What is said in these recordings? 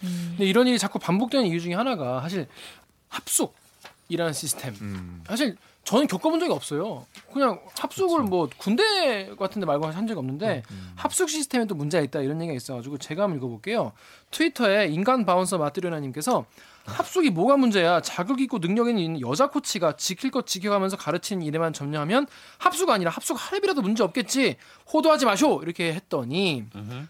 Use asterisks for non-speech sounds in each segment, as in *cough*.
네. 근데 이런 일이 자꾸 반복되는 이유 중에 하나가 사실 합숙이라는 시스템. 음. 사실 저는 겪어본 적이 없어요. 그냥 합숙을 뭐 군대 같은데 말고 한 적이 없는데 합숙 시스템에 또 문제가 있다 이런 얘기가 있어가지고 제가 한번 읽어볼게요. 트위터에 인간 바운서 마트리오나님께서 합숙이 뭐가 문제야? 자격 있고 능력 있는 여자 코치가 지킬 것 지켜가면서 가르치는 일에만 점령하면 합숙 아니라 합숙 할비라도 문제 없겠지. 호도하지 마쇼 이렇게 했더니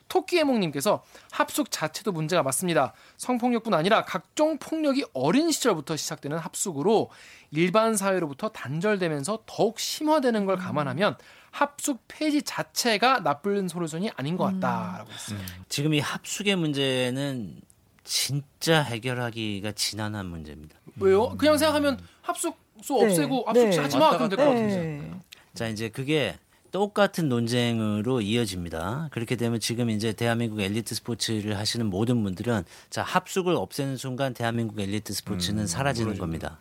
토끼해몽님께서 합숙 자체도 문제가 맞습니다. 성폭력뿐 아니라 각종 폭력이 어린 시절부터 시작되는 합숙으로 일반 사회로부터 단절되면서 더욱 심화되는 걸 감안하면 합숙 폐지 자체가 나쁜 소루션이 아닌 것 같다라고 했어요. 지금 이 합숙의 문제는 진짜 해결하기가 지난한 문제입니다. 왜요? 그냥 생각하면 합숙소 네. 없애고 합숙 네. 하지 마 그럼 될것 같은데. 네. 자, 이제 그게 똑같은 논쟁으로 이어집니다. 그렇게 되면 지금 이제 대한민국 엘리트 스포츠를 하시는 모든 분들은 자, 합숙을 없애는 순간 대한민국 엘리트 스포츠는 사라지는 겁니다.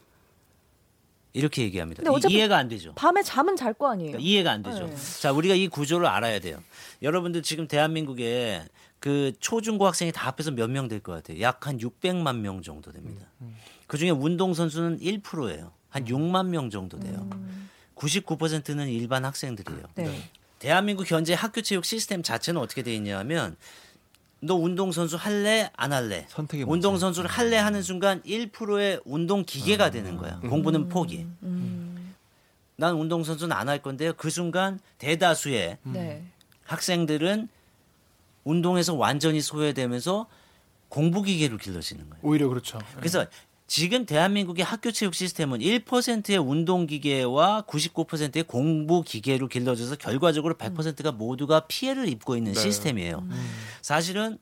이렇게 얘기합니다. 이해가 안 되죠. 밤에 잠은 잘 거 아니에요. 그러니까 이해가 안 되죠. 네. 자, 우리가 이 구조를 알아야 돼요. 여러분들 지금 대한민국에 그 초중고 학생이 다 합해서 몇 명 될 것 같아요. 약 한 600만 명 정도 됩니다. 그 중에 운동 선수는 1%예요. 한 6만 명 정도 돼요. 99%는 일반 학생들이에요. 네. 대한민국 현재 학교 체육 시스템 자체는 어떻게 돼 있냐면 너 운동 선수 할래 안 할래? 선택의 운동. 선수를 할래 하는 순간 1%의 운동 기계가 되는 거야. 공부는 포기. 난 운동 선수는 안 할 건데요. 그 순간 대다수의 네. 학생들은 운동에서 완전히 소외되면서 공부 기계로 길러지는 거예요. 오히려 그렇죠. 그래서 지금 대한민국의 학교 체육 시스템은 1%의 운동 기계와 99%의 공부 기계로 길러져서 결과적으로 100%가 모두가 피해를 입고 있는 시스템이에요. 사실은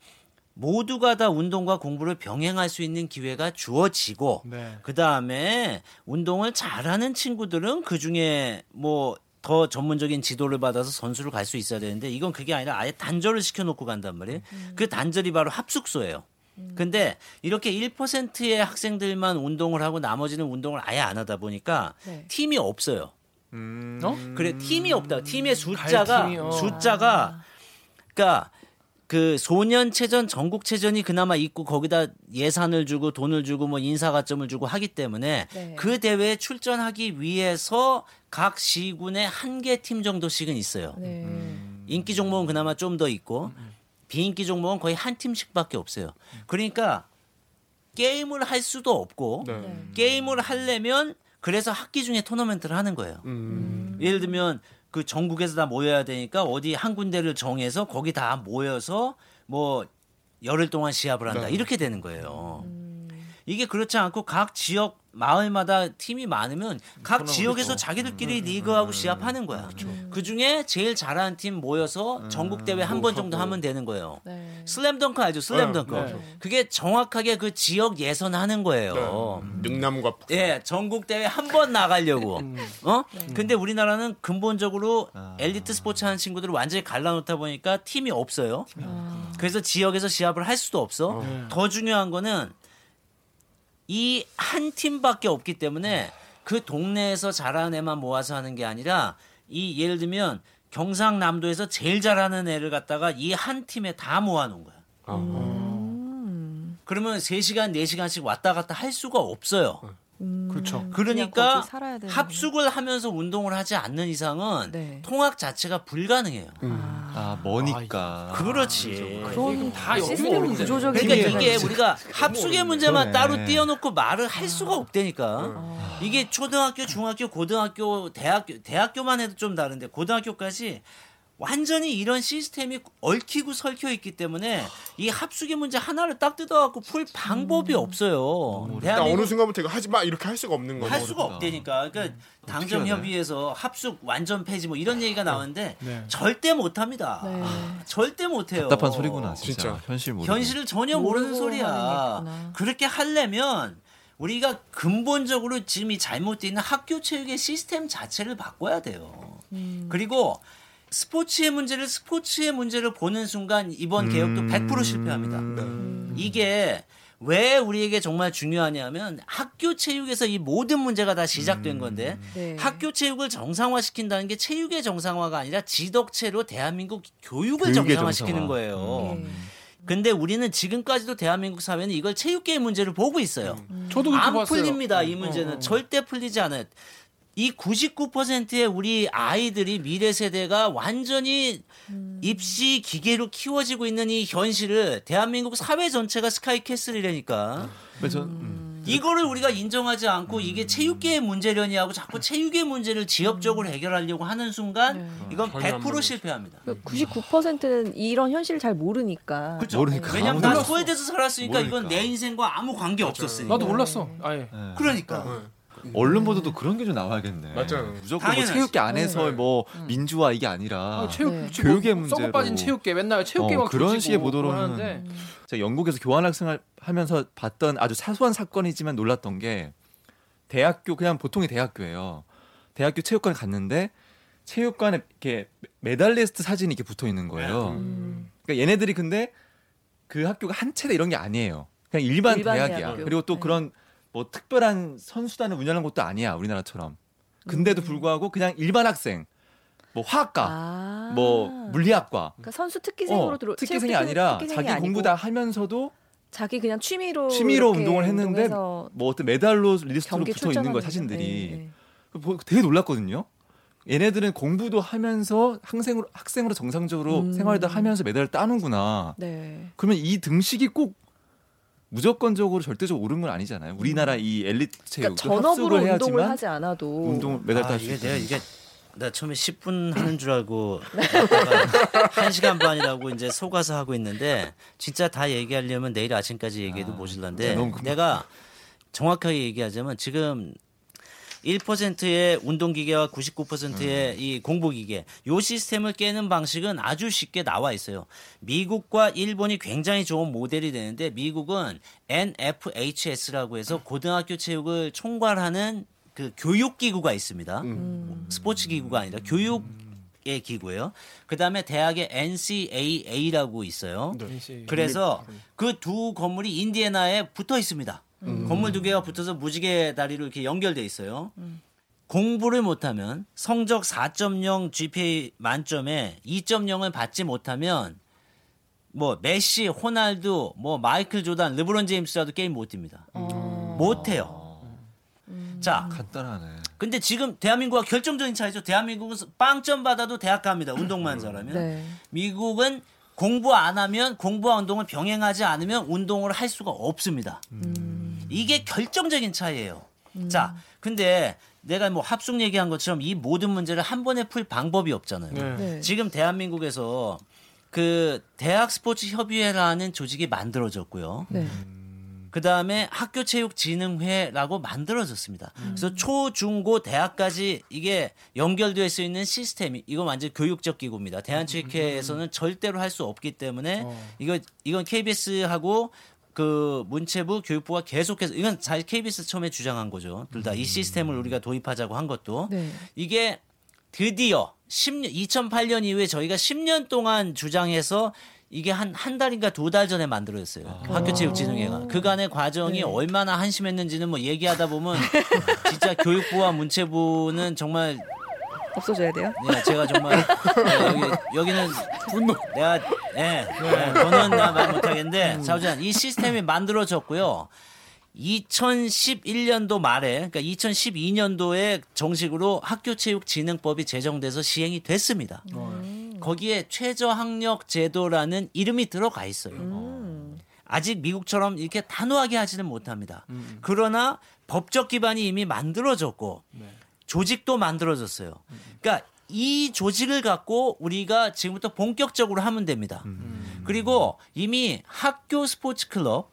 모두가 다 운동과 공부를 병행할 수 있는 기회가 주어지고 네. 그 다음에 운동을 잘하는 친구들은 그 중에 뭐 더 전문적인 지도를 받아서 선수를 갈 수 있어야 되는데 이건 그게 아니라 아예 단절을 시켜놓고 간단 말이에요. 그 단절이 바로 합숙소예요. 근데 이렇게 1%의 학생들만 운동을 하고 나머지는 운동을 아예 안 하다 보니까 네. 팀이 없어요. 음. 어? 그래 팀이 없다. 팀의 숫자가 어. 숫자가 그러니까 그 소년체전 전국체전이 그나마 있고 거기다 예산을 주고 돈을 주고 뭐 인사가점을 주고 하기 때문에 네. 그 대회에 출전하기 위해서 각 시군에 한 개 팀 정도씩은 있어요. 네. 인기 종목은 그나마 좀 더 있고 비인기 종목은 거의 한 팀씩밖에 없어요. 그러니까 게임을 할 수도 없고 네. 게임을 하려면 그래서 학기 중에 토너먼트를 하는 거예요. 음. 예를 들면 그 전국에서 다 모여야 되니까 어디 한 군데를 정해서 거기 다 모여서 뭐 열흘 동안 시합을 한다 네. 이렇게 되는 거예요. 이게 그렇지 않고 각 지역 마을마다 팀이 많으면 각 지역에서 자기들끼리 리그하고 시합하는 거야. 그 중에 제일 잘하는 팀 모여서 전국 대회 한 번 정도 하면 되는 거예요. 네. 슬램덩크 알죠? 슬램덩크. 네, 네. 그게 정확하게 그 지역 예선하는 거예요. 능남과 북. 예, 전국 대회 한 번 나가려고. 어? 근데 우리나라는 근본적으로 엘리트 스포츠 하는 친구들을 완전히 갈라놓다 보니까 팀이 없어요. 그래서 지역에서 시합을 할 수도 없어. 더 중요한 거는 이 한 팀밖에 없기 때문에 그 동네에서 잘하는 애만 모아서 하는 게 아니라 이 예를 들면 경상남도에서 제일 잘하는 애를 갖다가 이 한 팀에 다 모아놓은 거야. 그러면 3시간, 4시간씩 왔다 갔다 할 수가 없어요. 그렇죠. 그러니까 살아야 되는 합숙을 하면서 운동을 하지 않는 이상은 네. 통학 자체가 불가능해요. 아 머니까. 그렇지. 그런 다 시스템 연구 문제. 구조적인 그러니까 이게. 우리가 합숙의 문제만 그러네. 따로 띄워놓고 말을 할 수가 없다니까. 이게 초등학교, 중학교, 고등학교, 대학교, 대학교만 해도 좀 다른데 고등학교까지 완전히 이런 시스템이 얽히고 설켜 있기 때문에 이 합숙의 문제 하나를 딱 뜯어갖고 풀 방법이 없어요. 일단 대한민국 어느 순간부터 이거 하지 마 이렇게 할 수가 없는 거죠. 할 수가 없다니까. 그러니까 당정 협의회에서 합숙 완전 폐지 뭐 이런 얘기가 나오는데 네. 절대 못 합니다. 네. 절대 못 해요. 답답한 소리구나 진짜. 진짜. 현실 모르고. 현실을 전혀 모르는 소리야. 그렇게 하려면 우리가 근본적으로 지금 이 잘못되어 있는 학교 체육의 시스템 자체를 바꿔야 돼요. 음. 그리고 스포츠의 문제를 스포츠의 문제를 보는 순간 이번 개혁도 100% 실패합니다. 이게 왜 우리에게 정말 중요하냐면 학교 체육에서 이 모든 문제가 다 시작된 건데 네. 학교 체육을 정상화시킨다는 게 체육의 정상화가 아니라 지덕체로 대한민국 교육을 정상화시키는 정상화. 거예요. 네. 근데 우리는 지금까지도 대한민국 사회는 이걸 체육계의 문제를 보고 있어요. 저도 그렇게 안 봤어요. 풀립니다. 이 문제는 절대 풀리지 않아요. 이 99%의 우리 아이들이 미래 세대가 완전히 입시 기계로 키워지고 있는 이 현실을 대한민국 사회 전체가 스카이캐슬이라니까. 그래서 전 음. 이거를 우리가 인정하지 않고 이게 체육계의 문제려니 하고 자꾸 체육의 문제를 지역적으로 해결하려고 하는 순간 이건 전혀 안100% 맞는 실패합니다. 99%는 이런 현실을 잘 모르니까. 그렇죠. 모르니까. 왜냐면 난. 소외돼서 살았으니까 이건 모르니까. 내 인생과 아무 관계 없었으니까. 나도 몰랐어. 아예. 네. 그러니까. 언론 보도도 그런 게 좀 나와야겠네. 맞아요. 무조건 뭐. 체육계 안에서 네. 뭐 민주화 이게 아니라 아, 체육 네. 지금 교육의 뭐 썩어 문제로. 빠진 체육계 맨날 체육계만 어, 그런 식의 보도로는 하는데 제가 영국에서 교환 학생을 하면서 봤던 아주 사소한 사건이지만 놀랐던 게 대학교 그냥 보통의 대학교예요. 대학교 체육관 갔는데 체육관에 이렇게 메달리스트 사진이 이렇게 붙어 있는 거예요. 음. 그러니까 얘네들이 근데 그 학교가 한 체대 이런 게 아니에요. 그냥 일반, 일반 대학이야. 대학교. 그리고 또 네. 그런 뭐 특별한 선수단을 운영하는 것도 아니야 우리나라처럼. 음. 근데도 불구하고 그냥 일반 학생, 뭐 화학과, 아. 뭐 물리학과, 그러니까 선수 특기생으로 어, 들어 특기생이 체육 아니라 특기생이 자기 아니고 공부 다 하면서도 자기 그냥 취미로 취미로 운동을 했는데 뭐 어떤 메달로 리스트로 붙어 있는 출전하는 사진들이. 네, 네. 그 보- 되게 놀랐거든요. 얘네들은 공부도 하면서 학생으로 학생으로 정상적으로 음. 생활도 하면서 메달을 따는구나. 네. 그러면 이 등식이 꼭 무조건적으로 절대적으로 옳은 건 아니잖아요. 우리나라 이 엘리트 체육 그러니까 전업으로 운동을 하지 않아도 운동을 메달 아, 딸수 이게 있어. 내가 이게 나 처음에 10분 하는 줄 알고 했다가 1시간 반이라고 이제 속아서 하고 있는데 진짜 다 얘기하려면 내일 아침까지 얘기해도 모질란데 너무 금방. 내가 정확하게 얘기하자면 지금 1%의 운동기계와 99%의 이 공부기계 요 시스템을 깨는 방식은 아주 쉽게 나와 있어요. 미국과 일본이 굉장히 좋은 모델이 되는데 미국은 NFHS라고 해서 고등학교 체육을 총괄하는 그 교육 기구가 있습니다. 스포츠 기구가 아니라 교육 의 기구예요. 그 다음에 대학의 NCAA라고 있어요. NCAA. 그래서 그 두 건물이 인디애나에 붙어 있습니다. 건물 두 개가 붙어서 무지개 다리로 이렇게 연결돼 있어요. 공부를 못하면 성적 4.0 GPA 만점에 2.0을 받지 못하면 뭐 메시, 호날두, 뭐 마이클 조단, 르브론 제임스라도 게임 못 뜁니다. 어. 못 해요. 자, 간단하네. 근데 지금 대한민국과 결정적인 차이죠. 대한민국은 빵점 받아도 대학 갑니다. 운동만 잘하면. 네. 미국은 공부 안 하면 공부와 운동을 병행하지 않으면 운동을 할 수가 없습니다. 이게 결정적인 차이예요. 자, 근데 내가 뭐 합숙 얘기한 것처럼 이 모든 문제를 한 번에 풀 방법이 없잖아요. 네. 네. 지금 대한민국에서 그 대학 스포츠 협의회라는 조직이 만들어졌고요. 네. 그 다음에 학교체육진흥회라고 만들어졌습니다. 그래서 초, 중, 고, 대학까지 이게 연결될 수 있는 시스템이 이건 완전 교육적 기구입니다. 대한체육회에서는 절대로 할 수 없기 때문에 이거 이건 KBS하고 그 문체부 교육부가 계속해서 이건 사실 KBS 처음에 주장한 거죠. 둘 다이 시스템을 우리가 도입하자고 한 것도 네. 이게 드디어 10년 2008년 이후에 저희가 10년 동안 주장해서 이게 한 한 달인가 두 달 전에 만들어졌어요. 학교체육진흥회가 그간의 과정이 네. 얼마나 한심했는지는 뭐 얘기하다 보면 진짜 교육부와 문체부는 정말 없어져야 돼요. 네, 제가 정말 네, 여기 여기는 분노. 내가 예, 네, 저는 말 못하겠는데 자우전 이 시스템이 만들어졌고요. 2011년도 말에 그러니까 2012년도에 정식으로 학교체육진흥법이 제정돼서 시행이 됐습니다. 거기에 최저학력 제도라는 이름이 들어가 있어요. 음. 아직 미국처럼 이렇게 단호하게 하지는 못합니다. 그러나 법적 기반이 이미 만들어졌고 조직도 만들어졌어요. 그러니까 이 조직을 갖고 우리가 지금부터 본격적으로 하면 됩니다. 그리고 이미 학교 스포츠 클럽,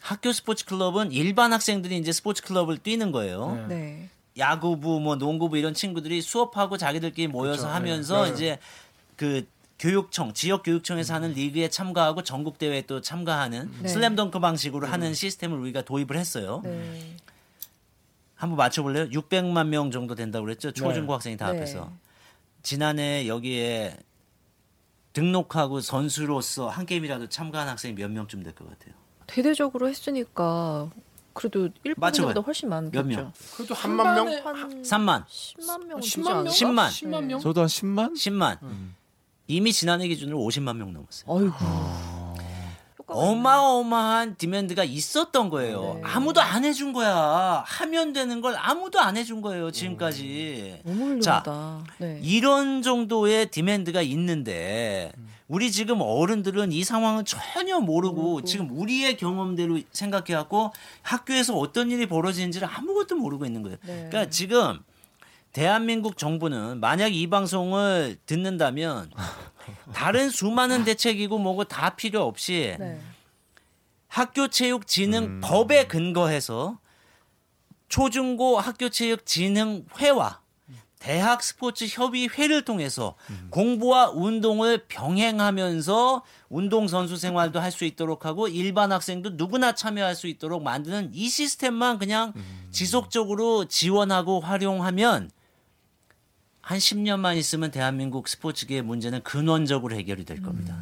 학교 스포츠 클럽은 일반 학생들이 이제 스포츠 클럽을 뛰는 거예요. 네. 네. 야구부, 뭐 농구부 이런 친구들이 수업하고 자기들끼리 모여서 그렇죠. 하면서 네. 이제 그 교육청, 지역 교육청에서 하는 리그에 참가하고 전국 대회에 또 참가하는 네. 슬램덩크 방식으로 하는 시스템을 우리가 도입을 했어요. 네. 한번 맞춰볼래요? 600만 명 정도 된다고 그랬죠. 초중고 학생이 다 네. 합해서. 지난해 여기에 등록하고 선수로서 한 게임이라도 참가한 학생이 몇 명쯤 될 것 같아요. 대대적으로 했으니까 그래도. 1%보다 훨씬 많겠죠. 몇 명? 그래도 한 한만 명? 한 3만, 10만 명 되지 10만 명? 않을까? 10만. 10만 명? 저도 한 10만? 10만. 이미 지난해 기준으로 50만 명 넘었어요. 어이구. 어마어마한 디맨드가 있었던 거예요. 네. 아무도 안 해준 거야. 하면 되는 걸 아무도 안 해준 거예요. 지금까지. 너무 자, 훌륭하다. 네. 이런 정도의 디맨드가 있는데 우리 지금 어른들은 이 상황을 전혀 모르고 지금 우리의 경험대로 생각해갖고 학교에서 어떤 일이 벌어지는지를 아무것도 모르고 있는 거예요. 네. 그러니까 지금 대한민국 정부는 만약 이 방송을 듣는다면 다른 수많은 대책이고 뭐고 다 필요 없이 네. 학교체육진흥법에 근거해서 초중고 학교체육진흥회와 대학 스포츠 협의회를 통해서 공부와 운동을 병행하면서 운동 선수 생활도 할 수 있도록 하고 일반 학생도 누구나 참여할 수 있도록 만드는 이 시스템만 그냥 지속적으로 지원하고 활용하면 한 10년만 있으면 대한민국 스포츠계의 문제는 근원적으로 해결이 될 겁니다.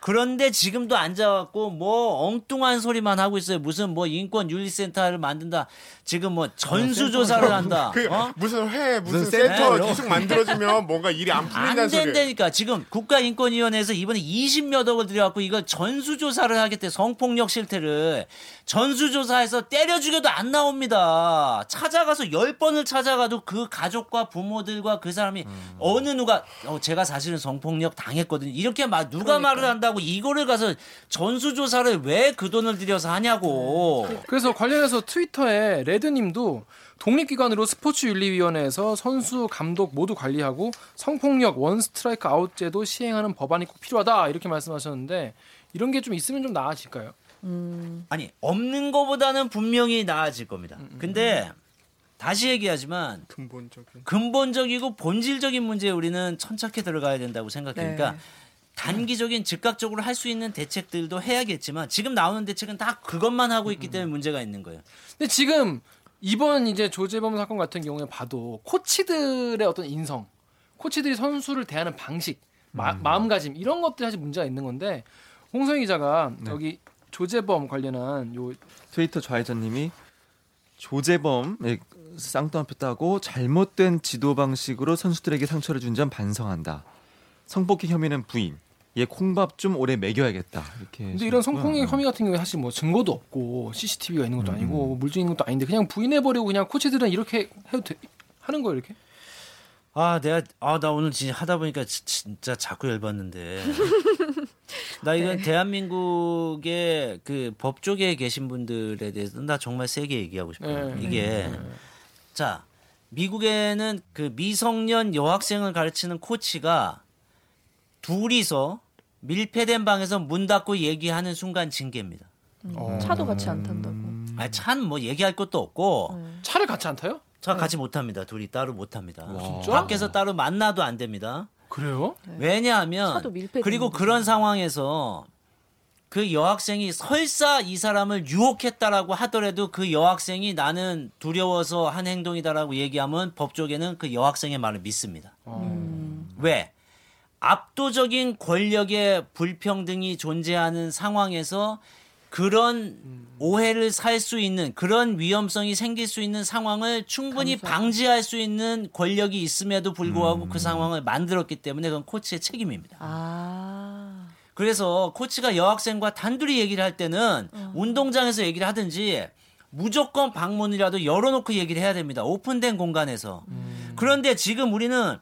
그런데 지금도 앉아갖고 뭐 엉뚱한 소리만 하고 있어요. 무슨 뭐 인권 윤리센터를 만든다. 지금 뭐 전수조사를 한다. 그 어? 무슨 회 무슨, 무슨 센터 센터요? 계속 만들어지면 뭔가 일이 안안 풀린다는 소리. 된다니까 지금 국가인권위원회에서 이번에 20몇 억을 들여갖고 이걸 전수조사를 하겠대 성폭력 실태를 전수조사해서 때려 죽여도 안 나옵니다 찾아가서 10번을 찾아가도 그 가족과 부모들과 그 사람 이 어느 누가 어, 제가 사실은 성폭력 당했거든요. 이렇게 막 누가 말을 한다고 이거를 가서 전수조사를 왜 그 돈을 들여서 하냐고. 그래서 관련해서 트위터에 레드님도 독립기관으로 스포츠윤리위원회에서 선수, 감독 모두 관리하고 성폭력 원 스트라이크 아웃 제도 시행하는 법안이 꼭 필요하다 이렇게 말씀하셨는데 이런 게 좀 있으면 좀 나아질까요? 아니 없는 거보다는 분명히 나아질 겁니다. 근데 다시 얘기하지만 근본적인. 근본적이고 본질적인 문제에 우리는 천착해 들어가야 된다고 생각해요. 그러니까 네. 단기적인 즉각적으로 할 수 있는 대책들도 해야겠지만 지금 나오는 대책은 다 그것만 하고 있기 때문에 문제가 있는 거예요. 근데 지금 이번 이제 조재범 사건 같은 경우에 봐도 코치들의 어떤 인성, 코치들이 선수를 대하는 방식, 마, 마음가짐 이런 것들이 사실 문제가 있는 건데 홍성희 기자가 여기 조재범 관련한 요 트위터 좌회전님이 조재범의 쌍따옴표 따고 잘못된 지도 방식으로 선수들에게 상처를 준 점 반성한다. 성폭행 혐의는 부인. 얘 콩밥 좀 오래 먹여야겠다. 이렇게. 근데 이런. 성폭행 혐의 같은 경우에 사실 뭐 증거도 없고 CCTV가 있는 것도 아니고 뭐 물증 있는 것도 아닌데 그냥 부인해 버리고 그냥 코치들은 이렇게 해도 돼, 하는 거예요 이렇게? 아 내가 아 나 오늘 진짜 하다 보니까 지- 진짜 자꾸 열받는데 *laughs* 나 이건 대한민국의 그 법조계에 계신 분들에 대해서 나 정말 세게 얘기하고 싶어요. 네. 이게 자 미국에는 그 미성년 여학생을 가르치는 코치가 둘이서 밀폐된 방에서 문 닫고 얘기하는 순간 징계입니다. 어. 차도 같이 안 탄다고. 아니 참뭐 얘기할 것도 없고 차를 같이 안 타요? 저 같이 못 합니다. 둘이 따로 못 합니다. 진짜? 밖에서 따로 만나도 안 됩니다. 그래요? 왜냐하면 차도 밀폐되는 그리고. 그런 상황에서 그 여학생이 설사 이 사람을 유혹했다라고 하더라도 그 여학생이 나는 두려워서 한 행동이다라고 얘기하면 법조계는 그 여학생의 말을 믿습니다. 음. 왜? 압도적인 권력의 불평등이 존재하는 상황에서 그런 오해를 살 수 있는 그런 위험성이 생길 수 있는 상황을 충분히 방지할 수 있는 권력이 있음에도 불구하고 그 상황을 만들었기 때문에 그건 코치의 책임입니다. 아. 그래서 코치가 여학생과 단둘이 얘기를 할 때는 운동장에서 얘기를 하든지 무조건 방문이라도 열어놓고 얘기를 해야 됩니다. 오픈된 공간에서. 그런데 지금 우리는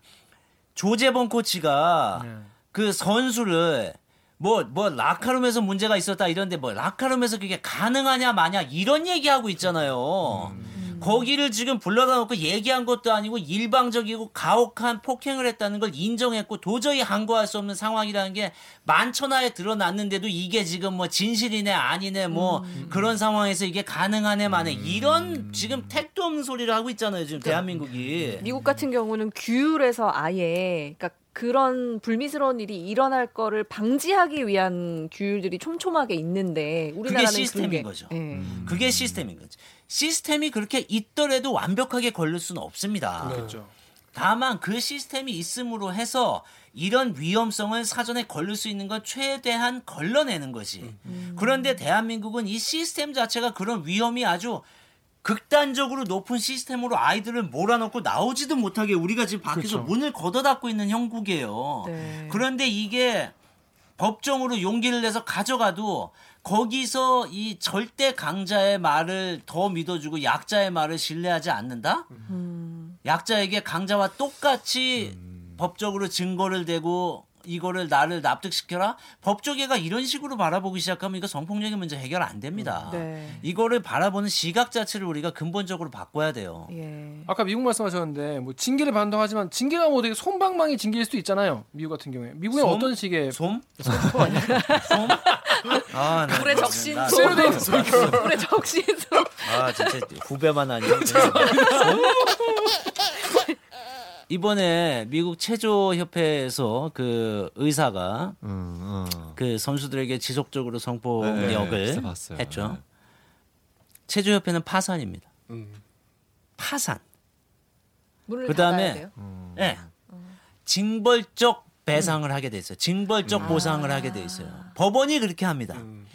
조재범 코치가 네. 그 선수를 뭐, 뭐, 라카룸에서 문제가 있었다 이런데 뭐, 라카룸에서 그게 가능하냐 마냐 이런 얘기하고 있잖아요. 거기를 지금 불러다 놓고 얘기한 것도 아니고 일방적이고 가혹한 폭행을 했다는 걸 인정했고 도저히 항거할 수 없는 상황이라는 게 만천하에 드러났는데도 이게 지금 뭐 진실이네 아니네 뭐 그런 상황에서 이게 가능하네 마네. 이런 지금 택도 없는 소리를 하고 있잖아요 지금 대한민국이. 미국 같은 경우는 규율에서 아예 그러니까 그런 불미스러운 일이 일어날 거를 방지하기 위한 규율들이 촘촘하게 있는데 우리나라는 시스템인 그게- 거죠. 예. 그게 시스템인 거지. 시스템이 그렇게 있더라도 완벽하게 걸릴 수는 없습니다. 그렇죠. 다만 그 시스템이 있음으로 해서 이런 위험성을 사전에 걸릴 수 있는 건 최대한 걸러내는 것이. 그런데 대한민국은 이 시스템 자체가 그런 위험이 아주 극단적으로 높은 시스템으로 아이들을 몰아넣고 나오지도 못하게 우리가 지금 밖에서 그렇죠. 문을 걷어닫고 있는 형국이에요. 네. 그런데 이게 법정으로 용기를 내서 가져가도 거기서 이 절대 강자의 말을 더 믿어주고 약자의 말을 신뢰하지 않는다? 음. 약자에게 강자와 똑같이 법적으로 증거를 대고 이거를 나를 납득시켜라. 법조계가 이런 식으로 바라보기 시작하면 이거 성폭력의 문제 해결 안 됩니다. 네. 이거를 바라보는 시각 자체를 우리가 근본적으로 바꿔야 돼요. 예. 아까 미국 말씀하셨는데 뭐 징계를 받는다고 하지만 징계가 뭐 되게 손방망이 징계일 수도 있잖아요. 미국 같은 경우에. 미국에 솜? 어떤 식의 솜? 솜? *laughs* 아, 나 불에 진짜- 적신 나- 쇠로 돼 있는 솜. 아 진짜 후배만 아니면 *laughs* 이번에 미국 체조 협회에서 그 의사가 음, 어. 그 선수들에게 지속적으로 네, 성폭력을 진짜 봤어요. 했죠. 네. 체조 협회는 파산입니다. 음. 파산. 그다음에? 음. 예. 징벌적 배상을 하게 돼 있어요. 징벌적 보상을 하게 돼 있어요. 법원이 그렇게 합니다. 음.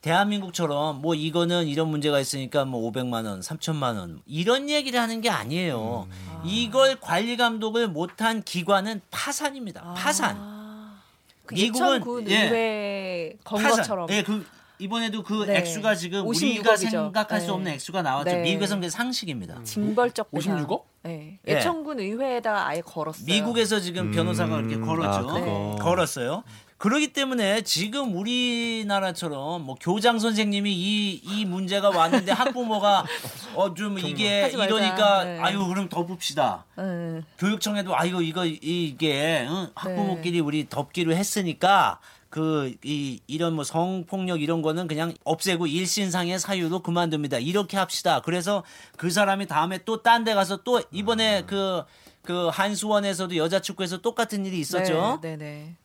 대한민국처럼 뭐 이거는 이런 문제가 있으니까 뭐 500만 원, 3천만 원 이런 얘기를 하는 게 아니에요. 이걸 관리 감독을 못한 기관은 파산입니다. 파산. 아. 그 미국은- 예. 의회 건 파산. 것처럼. 예, 그 이번에도 그 네. 액수가 지금 56억 우리가. 생각할 수 네. 없는 액수가 나왔죠. 네. 미국에서는 그게 상식입니다. 징벌적 배상. 56억? 네. 예. 예천군 의회에다가 아예 걸었어요. 미국에서 지금 변호사가 그렇게 걸었죠. 아, 그거. 걸었어요. 그렇기 때문에 지금 우리나라처럼 뭐 교장 선생님이 이, 이 문제가 왔는데 학부모가 *laughs* 어 좀 이게. 이러니까 네. 아유 그럼 덮읍시다. 네. 교육청에도 아이고 이거 이게 응? 학부모끼리 우리 덮기로 했으니까 그 이 이런 뭐 성폭력 이런 거는 그냥 없애고 일신상의 사유로 그만둡니다. 이렇게 합시다. 그래서 그 사람이 다음에 또 딴 데 가서 또 이번에 그그 한수원에서도 여자 축구에서 똑같은 일이 있었죠. 네, 네.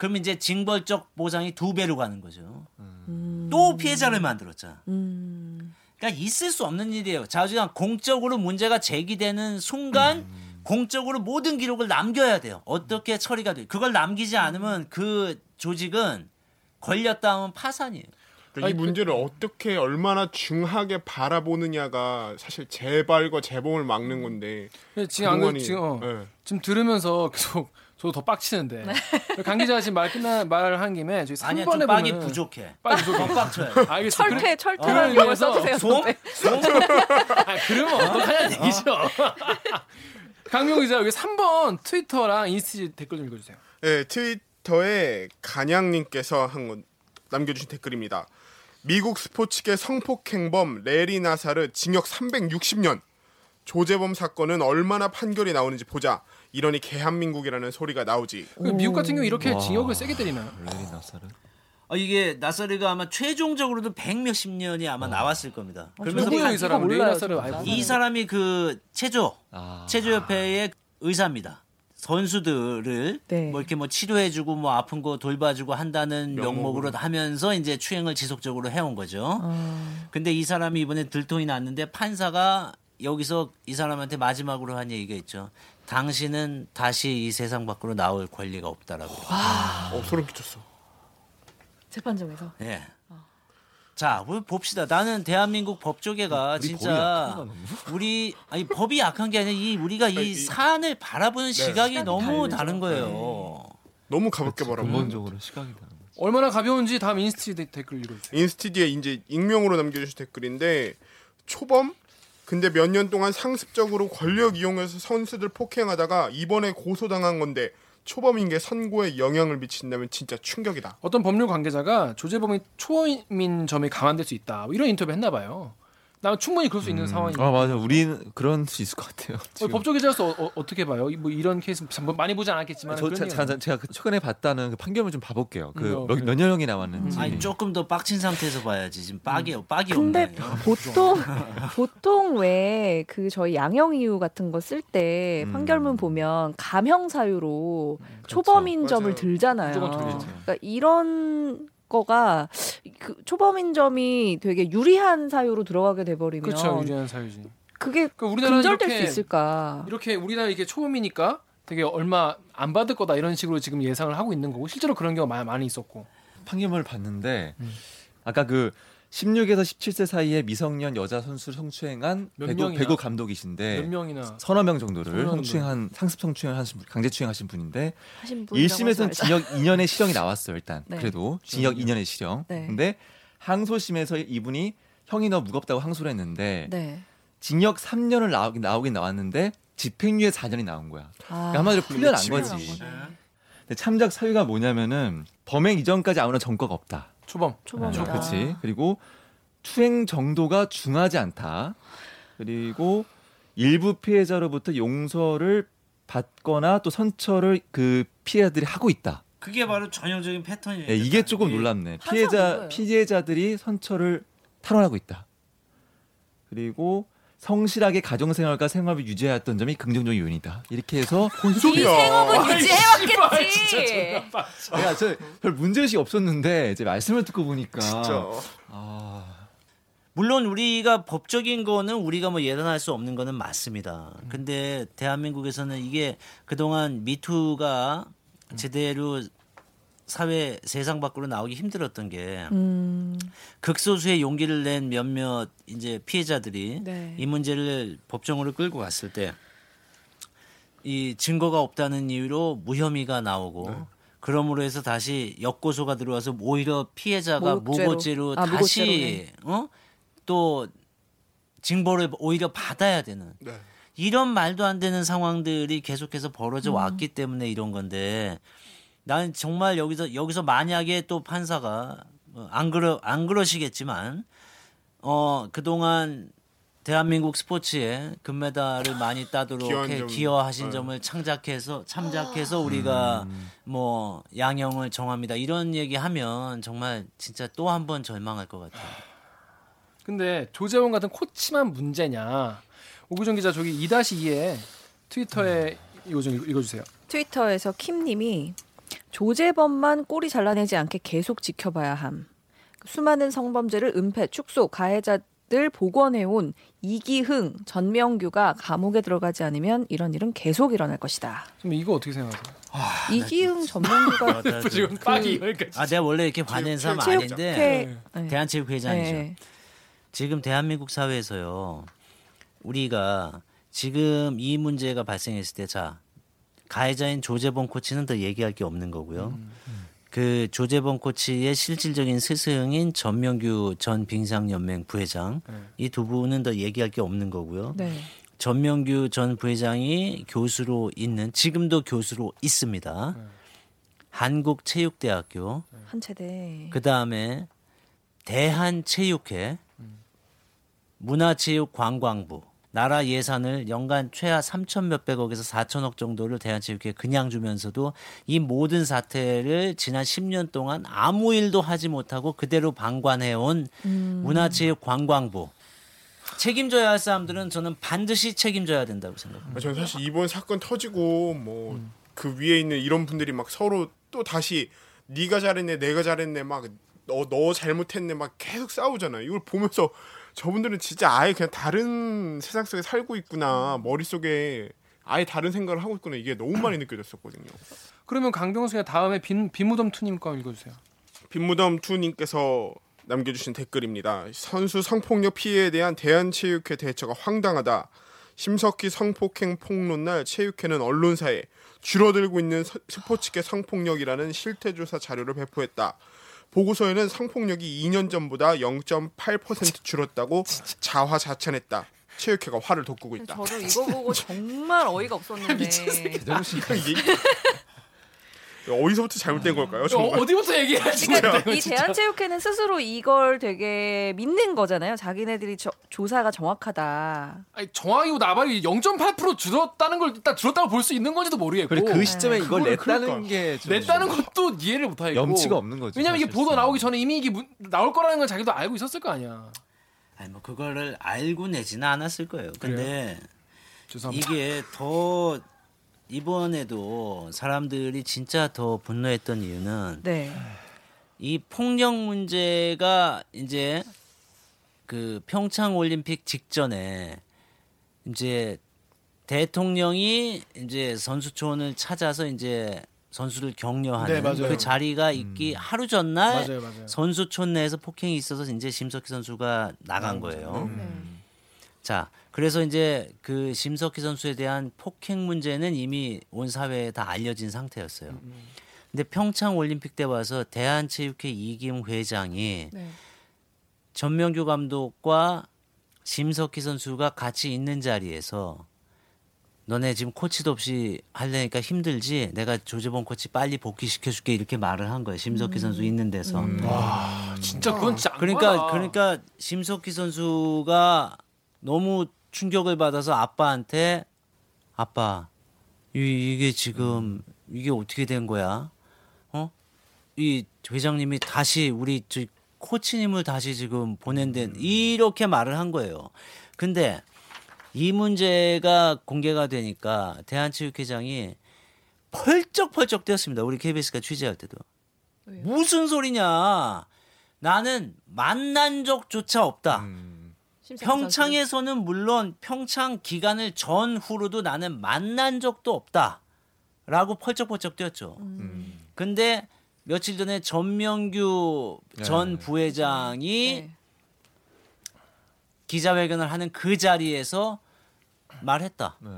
그럼 이제 징벌적 보상이 두 배로 가는 거죠. 음. 또 피해자를 만들었잖아. 음. 그러니까 있을 수 없는 일이에요. 자주간 공적으로 문제가 제기되는 순간 공적으로 모든 기록을 남겨야 돼요. 어떻게 처리가 돼? 그걸 남기지 않으면 그 조직은 걸렸다 하면 파산이에요. 그러니까 이 문제를 어떻게 얼마나 중하게 바라보느냐가 사실 재발과 재범을 막는 건데 근데 지금 안 그래도 지금 어, 예. 지금 들으면서 *laughs* 계속 저도 더 빡치는데 *laughs* 강 기자 지금 말 끝나 말을 한 김에 저희 아니야 3번에 좀 빡이 보면 부족해. 빡이 부족해. 더 빡쳐요. 알겠어. 철퇴, 철퇴라는 용어 위해서 써주세요. 송? 선배. *laughs* 아, 그러면 어떡하냐는 얘기죠. *laughs* 강명 기자 여기 3번 트위터랑 인스타 댓글 좀 읽어주세요. 예, 트위터에 간양님께서 한건 남겨주신 댓글입니다. 미국 스포츠계 성폭행범 레리 나사르 징역 360년. 조재범 사건은 얼마나 판결이 나오는지 보자. 이러니 개한민국이라는 소리가 나오지. 그 미국 같은 경우 이렇게 와. 징역을 세게 때리나요? 나사르. 어, 이게 나사르가 아마 최종적으로도 백 몇십 년이 아마 나왔을 겁니다. 그러면서 누구예요 판- 이 사람? 진짜. 알고. 이 사람이 그 체조 아. 체조 협회의 의사입니다. 선수들을 네. 뭐 이렇게 뭐 치료해주고 뭐 아픈 거 돌봐주고 한다는 명목으로 명목으로. 하면서 이제 추행을 지속적으로 해온 거죠. 어. 근데 이 사람이 이번에 들통이 났는데 판사가 여기서 이 사람한테 마지막으로 한 얘기가 있죠. 당신은 다시 이 세상 밖으로 나올 권리가 없다라고. 어, 소름 끼쳤어. 재판정에서. 예. 자, 우리 봅시다. 나는 대한민국 법조계가 우리 진짜 법이 약한가, 너무? 우리 아니 법이 약한 게 아니라 이 우리가 이 아니, 이- 사안을 바라보는 시각이 시각이 너무 다르죠. 다른 거예요. 너무 가볍게 바라보. 근본적으로 시각이 다른 거지. 얼마나 가벼운지 다음 인스티 데- 댓글 읽어주세요. 인스티디에 이제 익명으로 남겨주신 댓글인데 초범? 근데 몇 년 동안 상습적으로 권력 이용해서 선수들 폭행하다가 이번에 고소당한 건데 초범인 게 선고에 영향을 미친다면 진짜 충격이다. 어떤 법률 관계자가 조재범이 초범인 점이 감안될 수 있다. 뭐 이런 인터뷰 했나 봐요. 나 충분히 그럴 수 있는 상황이. 아 맞아. 우리는 그런 수 있을 것 같아요. 어, 지금. 법조 기자로서 어, 어, 떻게 봐요? 이- 뭐 이런 케이스 참뭐 많이 보지 않았겠지만 저, 자, 자, 제가 그 최근에 봤다는 그 판결문 좀 봐볼게요. 그 음, 어, 몇, 그래. 몇 년형이 나왔는지. 아니 조금 더 빡친 상태에서 봐야지 지금 빡이 빡이 근데. 보통 *laughs* 보통 왜 그 저희 양형 이유 같은 거 쓸때 음. 판결문 보면 감형 사유로 초범인 점을 맞아요. 들잖아요. 무조건 들겠죠. 그러니까 이런 거가 그 초범인 점이 되게 유리한 사유로 들어가게 돼버리면 그렇죠. 유리한 사유지. 그게 그 우리나라는 근절될 이렇게 수 있을까? 이렇게 우리나라 이게 초범이니까 되게 얼마 안 받을 거다 이런 식으로 지금 예상을 하고 있는 거고 실제로 그런 경우가 많이, 많이 있었고. 판결문을 봤는데 음. 아까 그 16에서 17세 사이에 미성년 여자 선수를 성추행한 몇 배구, 명이나? 배구 감독이신데 몇 명이나 서너 명 정도를. 성추행한 상습 성추행하신 분, 강제 추행하신 분인데 하신 분이라고 1심에서는 하지 징역 2년의 실형이 나왔어요 일단 네. 그래도 징역 2년의 실형 네. 근데 항소심에서 이분이 형이 너무 무겁다고 항소를 했는데 네. 징역 3년을 나오긴, 나오긴 나왔는데 집행유예 4년이 나온 거야 아, 그러니까 한마디로 풀려난 미치겠네. 거지 풀려난 거네. 근데 참작 사유가 뭐냐면은 범행 이전까지 아무런 전과가 없다 초범. 초범이다. 아, 그렇지. 그리고 추행 정도가 중하지 않다. 그리고 일부 피해자로부터 용서를 받거나 또 선처를 그 피해자들이 하고 있다. 그게 바로 전형적인 패턴이에요. 예, 이게 조금 놀랍네. 항상 피해자. 피해자들이 선처를 탈원하고 있다. 그리고 성실하게 가정생활과 생활을 유지해왔던 점이 긍정적인 요인이다. 이렇게 해서 이 생업은 유지해왔겠지. 내가 저별 문제의식이 없었는데 이제 말씀을 듣고 보니까 진짜. 아, 물론 우리가 법적인 거는 우리가 뭐 예단할 수 없는 거는 맞습니다. 음. 근데 대한민국에서는 이게 그동안 미투가 제대로 사회 세상 밖으로 나오기 힘들었던 게 음, 극소수의 용기를 낸 몇몇 이제 피해자들이 네. 이 문제를 법정으로 끌고 갔을 때 이 증거가 없다는 이유로 무혐의가 나오고 네. 그러므로 해서 다시 역고소가 들어와서 오히려 피해자가. 무고죄로 아, 다시 어? 또 징벌을 오히려 받아야 되는 네. 이런 말도 안 되는 상황들이 계속해서 음. 벌어져 왔기 때문에 이런 건데 나는 정말 여기서 여기서 만약에 또 판사가 어, 안 그러 안 그러시겠지만 어 그동안 대한민국 스포츠에 금메달을 많이 따도록 기여한 점. 기여하신 네. 점을 창작해서 참작해서 우리가 뭐 양형을 정합니다 이런 얘기하면 정말 진짜 또 한 번 절망할 것 같아요. 근데 조재원 같은 코치만 문제냐? 오구정 기자 저기 2-2에 트위터에 이거 좀 읽- 읽어주세요. 트위터에서 킴님이 조재범만 꼬리 잘라내지 않게 계속 지켜봐야 함. 수많은 성범죄를 은폐, 축소, 가해자들 복원해온 이기흥, 전명규가 감옥에 들어가지 않으면 이런 일은 계속 일어날 것이다. 그럼 이거 어떻게 생각하세요? 이기흥, 전명규가 지금 빡이 여기까지. 아 내가 원래 이렇게 화낸 사람 아닌데 네. 대한체육회장이죠. 네. 지금 대한민국 사회에서요. 우리가 지금 이 문제가 발생했을 때 자 가해자인 조재범 코치는 더 얘기할 게 없는 거고요. 그 조재범 코치의 실질적인 스승인 전명규 전 빙상연맹 부회장 이두 분은 더 얘기할 게 없는 거고요. 네. 전명규 전 부회장이 교수로 있는 지금도 교수로 있습니다. 한국체육대학교 한체대. 그 다음에 대한체육회, 문화체육관광부, 나라 예산을 연간 최하 3천 몇백억에서 4천억 정도를 대한체육회에 그냥 주면서도 이 모든 사태를 지난 10년 동안 아무 일도 하지 못하고 그대로 방관해온 문화체육관광부. 책임져야 할 사람들은 저는 반드시 책임져야 된다고 생각합니다. 저는 사실 이번 사건 터지고 뭐그 위에 있는 이런 분들이 막 서로 또 다시 네가 잘했네 내가 잘했네 막 너 너 잘못했네 막 계속 싸우잖아요. 이걸 보면서 저분들은 진짜 아예 그냥 다른 세상 속에 살고 있구나 머릿속에 아예 다른 생각을 하고 있구나 이게 너무 많이 느껴졌었거든요. 그러면 강병수가 다음에 빈 비무덤 투님 거 읽어주세요. 빈무덤 투님께서 남겨주신 댓글입니다. 선수 성폭력 피해에 대한 대한체육회 대처가 황당하다. 심석희 성폭행 폭로날 체육회는 언론사에 줄어들고 있는 서- 스포츠계 성폭력이라는 실태조사 자료를 배포했다. 보고서에는 성폭력이 2년 전보다 0.8% 줄었다고 *laughs* 자화자찬했다. 체육회가 화를 돋구고 있다. 저도 이거 보고 정말 어이가 없었는데. *laughs* 이게 *laughs* 어디서부터 잘못된 걸까요? 어, 정말. 어 디부터 얘기해야지? 그러니까 이 대한체육회는 스스로 이걸 되게 믿는 거잖아요. 자기네들이 저- 조사가 정확하다. 아니, 정확히고 나발이 0.8% 줄었다는 걸 일단 줄었다고 볼 수 있는 건지도 모르겠고 그리고 그 시점에 이걸 그걸 냈다는 그럴까? 게 좀 냈다는 것도 이해를 못 하겠고 염치가 없는 거죠. 왜냐면 이게. 보도 나오기 전에 이미 이게 문- 나올 거라는 걸 자기도 알고 있었을 거 아니야. 아니 뭐 그거를 알고 내지는 않았을 거예요. 근데 죄송합니다. 이게 더 이번에도 사람들이 진짜 더 분노했던 이유는 네. 이 폭력 문제가 이제 그 평창 올림픽 직전에 이제 대통령이 이제 선수촌을 찾아서 이제 선수를 격려하는 네. 그 자리가 있기 하루 전날 맞아요, 맞아요. 선수촌 내에서 폭행이 있어서 이제 심석희 선수가 나간 거예요. 자, 그래서 이제 그 심석희 선수에 대한 폭행 문제는 이미 온 사회에 다 알려진 상태였어요. 근데 평창 올림픽 때 와서 대한체육회 이김 회장이 네. 전명규 감독과 심석희 선수가 같이 있는 자리에서 너네 지금 코치도 없이 하려니까 힘들지? 내가 조재범 코치 빨리 복귀시켜 줄게. 이렇게 말을 한 거예요. 심석희 선수 있는 데서. 와, 진짜 그건 진짜 그러니까. 그러니까 심석희 선수가 너무 충격을 받아서 아빠한테 아빠 이, 이게 지금 이게 어떻게 된 거야? 어? 이 회장님이 다시 우리 저 코치님을 다시 지금 보낸데 이렇게 말을 한 거예요. 근데 이 문제가 공개가 되니까 대한체육회장이 펄쩍펄쩍 뛰었습니다. 우리 KBS가 취재할 때도. 왜요? 무슨 소리냐? 나는 만난 적조차 없다. 선수는? 평창에서는 물론 평창 기간을 전후로도 나는 만난 적도 없다. 라고 펄쩍펄쩍 뛰었죠. 근데 며칠 전에 전명규 전 네. 부회장이 네. 기자회견을 하는 그 자리에서 말했다. 네.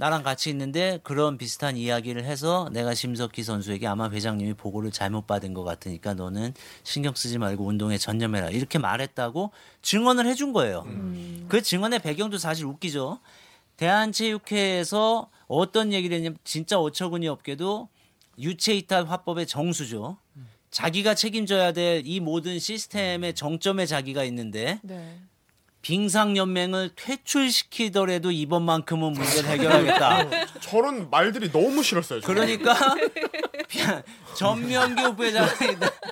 나랑 같이 있는데 그런 비슷한 이야기를 해서 내가 심석희 선수에게 아마 회장님이 보고를 잘못 받은 것 같으니까 너는 신경 쓰지 말고 운동에 전념해라 이렇게 말했다고 증언을 해준 거예요. 그 증언의 배경도 사실 웃기죠. 대한체육회에서 어떤 얘기를 했냐면 진짜 어처구니 없게도 유체이탈 화법의 정수죠. 자기가 책임져야 될 이 모든 시스템의 정점에 자기가 있는데 네. 빙상연맹을 퇴출시키더라도 이번만큼은 문제를 해결하겠다. *laughs* 저런 말들이 너무 싫었어요. 저는. 그러니까 전명규 부회장이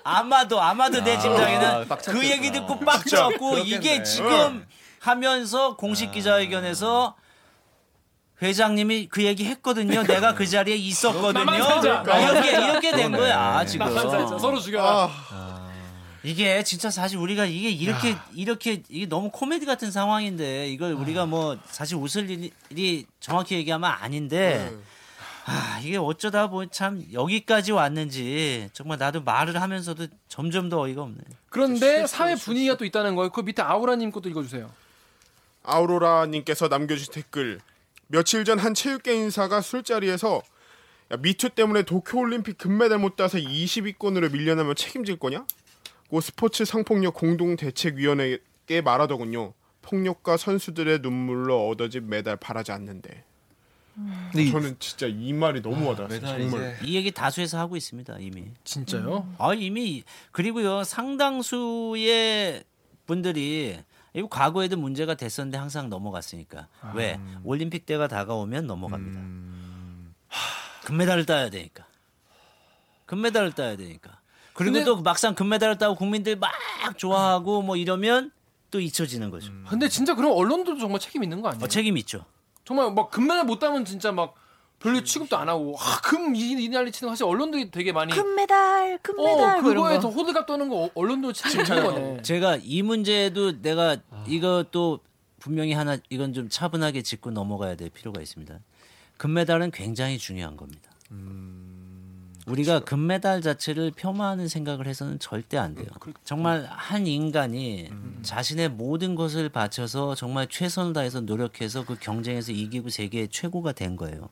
아마도 아마도 내 짐작에는 빡 그. 얘기 듣고 빡쳤고 이게 지금 하면서 공식 기자회견에서 회장님이 그 얘기 했거든요. 내가 그 자리에 있었거든요. 살자. 이렇게 이렇게 된. 거야 지금. 나만 살자. 서로 죽여라. 아, 이게 진짜 사실 우리가 이게 이렇게 이렇게 이게 너무 코미디 같은 상황인데 이걸 우리가 뭐 사실 웃을 일이 정확히 얘기하면 아닌데 아 이게 어쩌다 보니 참 여기까지 왔는지 정말 나도 말을 하면서도 점점 더 어이가 없네. 그런데 사회 분위기가 또 있다는 거예요. 그 밑에 아우라님 것도 읽어주세요. 아우로라님께서 남겨주신 댓글 며칠 전 한 체육계 인사가 술자리에서 야, 미투 때문에 도쿄올림픽 금메달 못 따서 20위권으로 밀려나면 책임질 거냐? 고 스포츠 성폭력 공동대책위원회에 말하더군요. 폭력과 선수들의 눈물로 얻어진 메달 바라지 않는데. 근데 이 저는 진짜 이 말이 너무 와닿았어요. 메달 정말. 이제 이 얘기 다수에서 하고 있습니다 이미. 진짜요? 아 이미 그리고요 상당수의 분들이 이거 과거에도 문제가 됐었는데 항상 넘어갔으니까 왜 올림픽 때가 다가오면 넘어갑니다. 하, 금메달을 따야 되니까 금메달을 따야 되니까 그리고 근데- 또 막상 금메달을 따고 국민들 막 좋아하고 뭐 이러면 또 잊혀지는 거죠. 근데 진짜 그럼 언론들도 정말 책임 있는 거 아니에요? 어, 책임 있죠. 정말 막 금메달 못 따면 진짜 막 별로 취급도 안 하고 아, 금 이- 이날리 치는 거 사실 언론들이 되게 많이 금메달, 금메달 어뭐 이런 그거에 거. 더 호들갑 떠는 거 언론도 책임 있는 거네. 제가 이 문제도 내가 이것도 분명히 하나 이건 좀 차분하게 짚고 넘어가야 될 필요가 있습니다. 금메달은 굉장히 중요한 겁니다. 우리가 금메달 자체를 폄하하는 생각을 해서는 절대 안 돼요. 정말 한 인간이 자신의 모든 것을 바쳐서 정말 최선을 다해서 노력해서 그 경쟁에서 이기고 세계 최고가 된 거예요.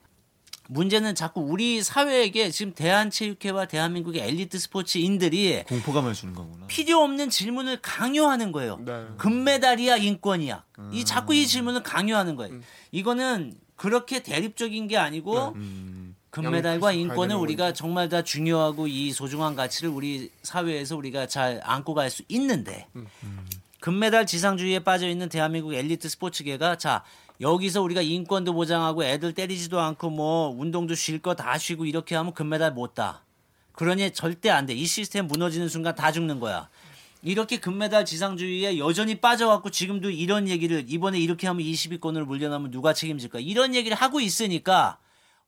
문제는 자꾸 우리 사회에게 지금 대한체육회와 대한민국의 엘리트 스포츠인들이 공포감을 주는 거구나. 필요 없는 질문을 강요하는 거예요. 네. 금메달이야 인권이야. 이 자꾸 이 질문을 강요하는 거예요. 이거는 그렇게 대립적인 게 아니고 금메달과 인권은 우리가 정말 다 중요하고 이 소중한 가치를 우리 사회에서 우리가 잘 안고 갈 수 있는데 금메달 지상주의에 빠져 있는 대한민국 엘리트 스포츠계가 자 여기서 우리가 인권도 보장하고 애들 때리지도 않고 뭐 운동도 쉴 거 다 쉬고 이렇게 하면 금메달 못 따. 그러니 절대 안 돼. 이 시스템 무너지는 순간 다 죽는 거야. 이렇게 금메달 지상주의에 여전히 빠져갖고 지금도 이런 얘기를 이번에 이렇게 하면 20위권으로 물려나면 누가 책임질까? 이런 얘기를 하고 있으니까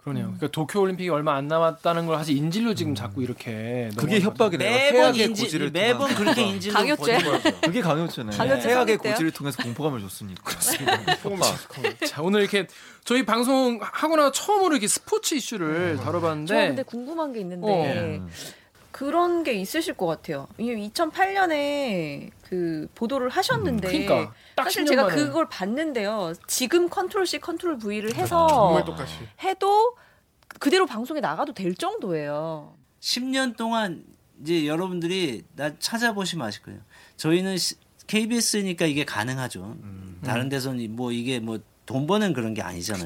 그러네요. 그러니까 도쿄 올림픽이 얼마 안 남았다는 걸 사실 인질로 지금 자꾸 이렇게 그게. 협박이래요. 매번 인질 고지를 매번 그렇게. 인질로 강요죄. *laughs* 그게 강요죄네. 강요죄 성립돼요? 고지를 통해서 공포감을 줬으니까. 그렇습니다. *laughs* 협박. 자 오늘 이렇게 저희 방송 하고 나서 처음으로 이렇게 스포츠 이슈를 저 다뤄봤는데 근데 궁금한 게 있는데 어. 그런 게 있으실 것 같아요. 이게 2008년에 그 보도를 하셨는데 그러니까 딱 사실 10년 제가 만에. 그걸 봤는데요. 지금 control C control V를 해서 정말 똑같이. 해도 그대로 방송에 나가도 될 정도예요. 10년 동안 이제 여러분들이 나 찾아보시면 아실 거예요. 저희는 시- KBS니까 이게 가능하죠. 다른 데서는 뭐 이게 뭐 돈 버는 그런 게 아니잖아요.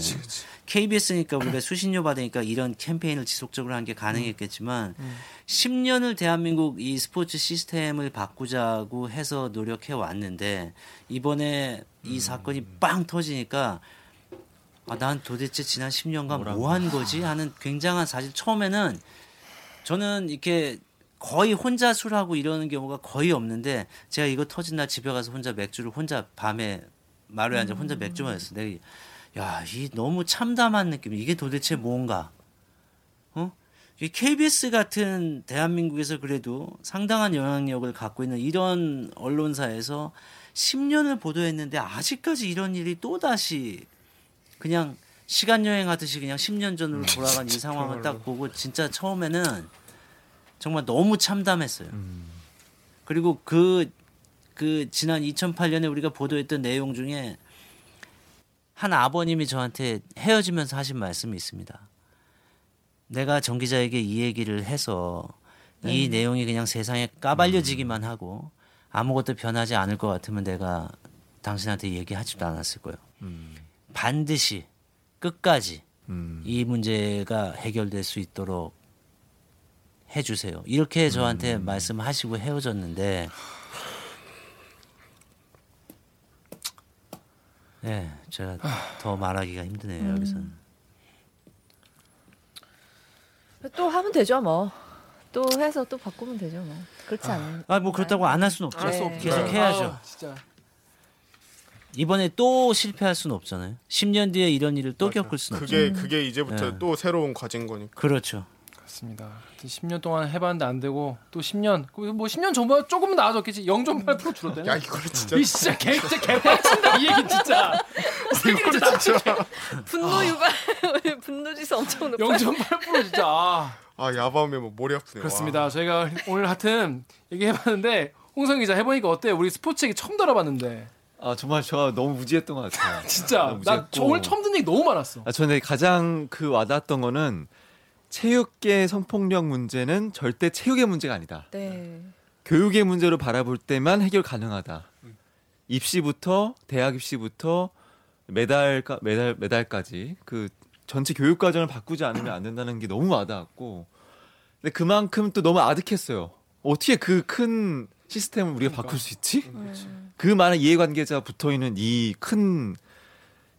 KBS니까 우리가 수신료 받으니까 이런 캠페인을 지속적으로 한 게 가능했겠지만 10년을 대한민국 이 스포츠 시스템을 바꾸자고 해서 노력해 왔는데 이번에 이 사건이 빵 터지니까 아, 난 도대체 지난 10년간 뭐 한 거지? 하는 굉장한 사실. 처음에는 저는 이렇게 거의 혼자 술하고 이러는 경우가 거의 없는데 제가 이거 터진 날 집에 가서 혼자 맥주를 혼자 밤에 마루에 앉아 혼자 맥주 마셨어. 내가 야, 이 너무 참담한 느낌. 이게 도대체 뭔가? 어? 이 KBS 같은 대한민국에서 그래도 상당한 영향력을 갖고 있는 이런 언론사에서 10년을 보도했는데 아직까지 이런 일이 또 다시 그냥 시간 여행하듯이 그냥 10년 전으로 돌아간 이 상황을 딱 보고 진짜 처음에는 정말 너무 참담했어요. 그리고 그, 그 지난 2008년에 우리가 보도했던 내용 중에 한 아버님이 저한테 헤어지면서 하신 말씀이 있습니다. 내가 정 기자에게 이 얘기를 해서 이 내용이 그냥 세상에 까발려지기만 하고 아무것도 변하지 않을 것 같으면 내가 당신한테 얘기하지도 않았을 거예요. 반드시 끝까지 음. 이 문제가 해결될 수 있도록 해주세요. 이렇게 저한테 말씀하시고 헤어졌는데, 네, 제가 더 말하기가 힘드네요 여기서는. 또 하면 되죠, 뭐. 또 해서 또 바꾸면 되죠, 뭐. 그렇지 않아요. 아뭐 그렇다고 안 할 수는 없죠. 없죠. 계속 해야죠. 아, 진짜 이번에 또 실패할 수는 없잖아요. 10년 뒤에 이런 일을 또 겪을 수는 없죠. 그게 그게 이제부터 네. 또 새로운 과제인 거니까. 그렇죠. 그렇습니다. 10년 동안 해봤는데 안 되고 또 10년 뭐 10년 전보다 조금은 나아졌겠지 0.8% 줄었대요. 야 이거를 진짜 이 진짜 개 진짜 개빡친다 이 얘기 진짜 이거를 진짜 분노 유발, *laughs* 분노 지수 엄청 높아요. 0.8% 진짜 아, 아 야밤에 뭐 머리 아프네. 그렇습니다. 저희가 오늘 하여튼 얘기해봤는데 홍성 기자 해보니까 어때요? 우리 스포츠 얘기 처음 들어봤는데 아 정말 제가 너무 무지했던 것 같아요. *laughs* 진짜 너무 나. 저 오늘 처음 듣는 얘기 너무 많았어. 아, 저는 가장 그 와닿았던 거는 체육계 성폭력 문제는 절대 체육의 문제가 아니다. 네. 교육의 문제로 바라볼 때만 해결 가능하다. 입시부터 대학 입시부터 메달까 메달 메달까지 그 전체 교육 과정을 바꾸지 않으면 안 된다는 게 너무 와닿았고, 근데 그만큼 또 너무 아득했어요. 어떻게 그 큰 시스템을 우리가 바꿀 수 있지? 그 많은 이해관계자 붙어 있는 이 큰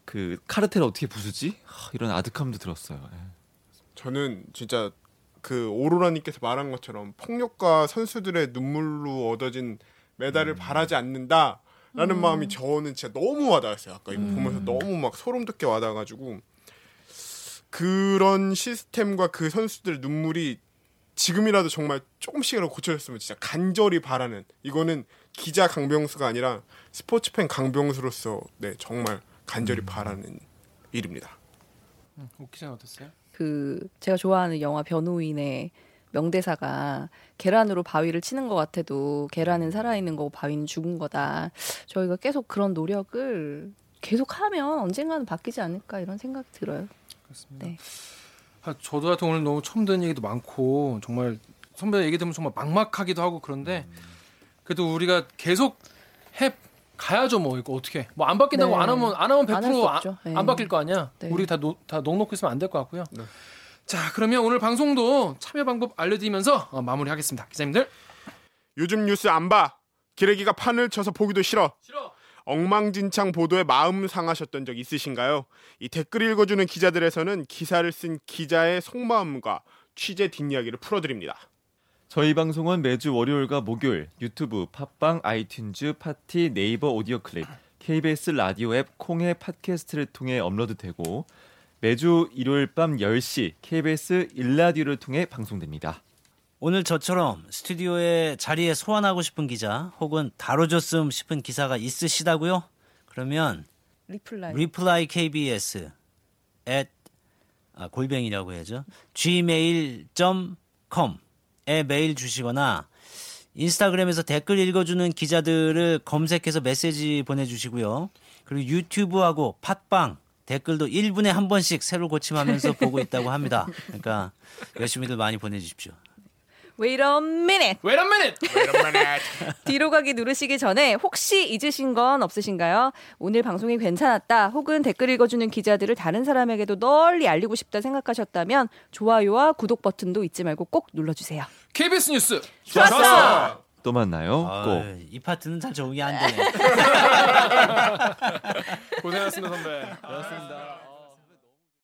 그 카르텔을 어떻게 부수지? 하, 이런 아득함도 들었어요. 예. 저는 진짜 그 오로라님께서 말한 것처럼 폭력과 선수들의 눈물로 얻어진 메달을 바라지 않는다 라는 마음이 저는 진짜 너무 와닿았어요. 아까 이거 보면서 너무 막 소름 돋게 와닿아가지고 그런 시스템과 그 선수들의 눈물이 지금이라도 정말 조금씩이라도 고쳐졌으면 진짜 간절히 바라는 이거는 기자 강병수가 아니라 스포츠 팬 강병수로서 네 정말 간절히 바라는 일입니다. 옥 기자는 어땠어요? 그 제가 좋아하는 영화 변호인의 명대사가 계란으로 바위를 치는 것 같아도 계란은 살아있는 거고 바위는 죽은 거다. 저희가 계속 그런 노력을 계속 하면 언젠가는 바뀌지 않을까 이런 생각이 들어요. 그렇습니다. 네. 아, 저도 같은 오늘 너무 처음 듣는 얘기도 많고 정말 선배 얘기 들으면 정말 막막하기도 하고 그런데 그래도 우리가 계속 해 가야죠 뭐 이거 어떻게 뭐 안 바뀐다고 네. 안 하면 안 하면 안할수 100% 안, 없죠. 네. 안 바뀔 거 아니야. 네. 우리 다, 노, 다 녹놓고 있으면 안 될 것 같고요. 네. 자 그러면 오늘 방송도 참여 방법 알려드리면서 어, 마무리하겠습니다. 기자님들 요즘 뉴스 안 봐. 기레기가 판을 쳐서 보기도 싫어. 싫어. 엉망진창 보도에 마음 상하셨던 적 있으신가요? 이 댓글 읽어주는 기자들에서는 기사를 쓴 기자의 속마음과 취재 뒷이야기를 풀어드립니다. 저희 방송은 매주 월요일과 목요일 유튜브, 팟빵, 아이튠즈, 팟티, 네이버 오디오 클립, KBS 라디오 앱 콩의 팟캐스트를 통해 업로드되고 매주 일요일 밤 10시 KBS 일라디오를 통해 방송됩니다. 오늘 저처럼 스튜디오에 자리에 소환하고 싶은 기자 혹은 다뤄줬음 싶은 기사가 있으시다고요? 그러면 reply. reply kbs at 아, 골뱅이라고 해야죠. gmail.com에 메일 주시거나 인스타그램에서 댓글 읽어주는 기자들을 검색해서 메시지 보내주시고요. 그리고 유튜브하고 팟빵 댓글도 1분에 한 번씩 새로 고침하면서 *laughs* 보고 있다고 합니다. 그러니까 열심히들 많이 보내주십시오. Wait a minute. Wait a minute. *laughs* 뒤로 가기 누르시기 전에 혹시 잊으신 건 없으신가요? 오늘 방송이 괜찮았다 혹은 댓글 읽어주는 기자들을 다른 사람에게도 널리 알리고 싶다 생각하셨다면 좋아요와 구독 버튼도 잊지 말고 꼭 눌러주세요. KBS 뉴스 좋았어! 또 만나요. 아, 꼭. 이 파트는 잘 적응이 안 되네. *laughs* 고생하셨습니다 선배. 고맙습니다.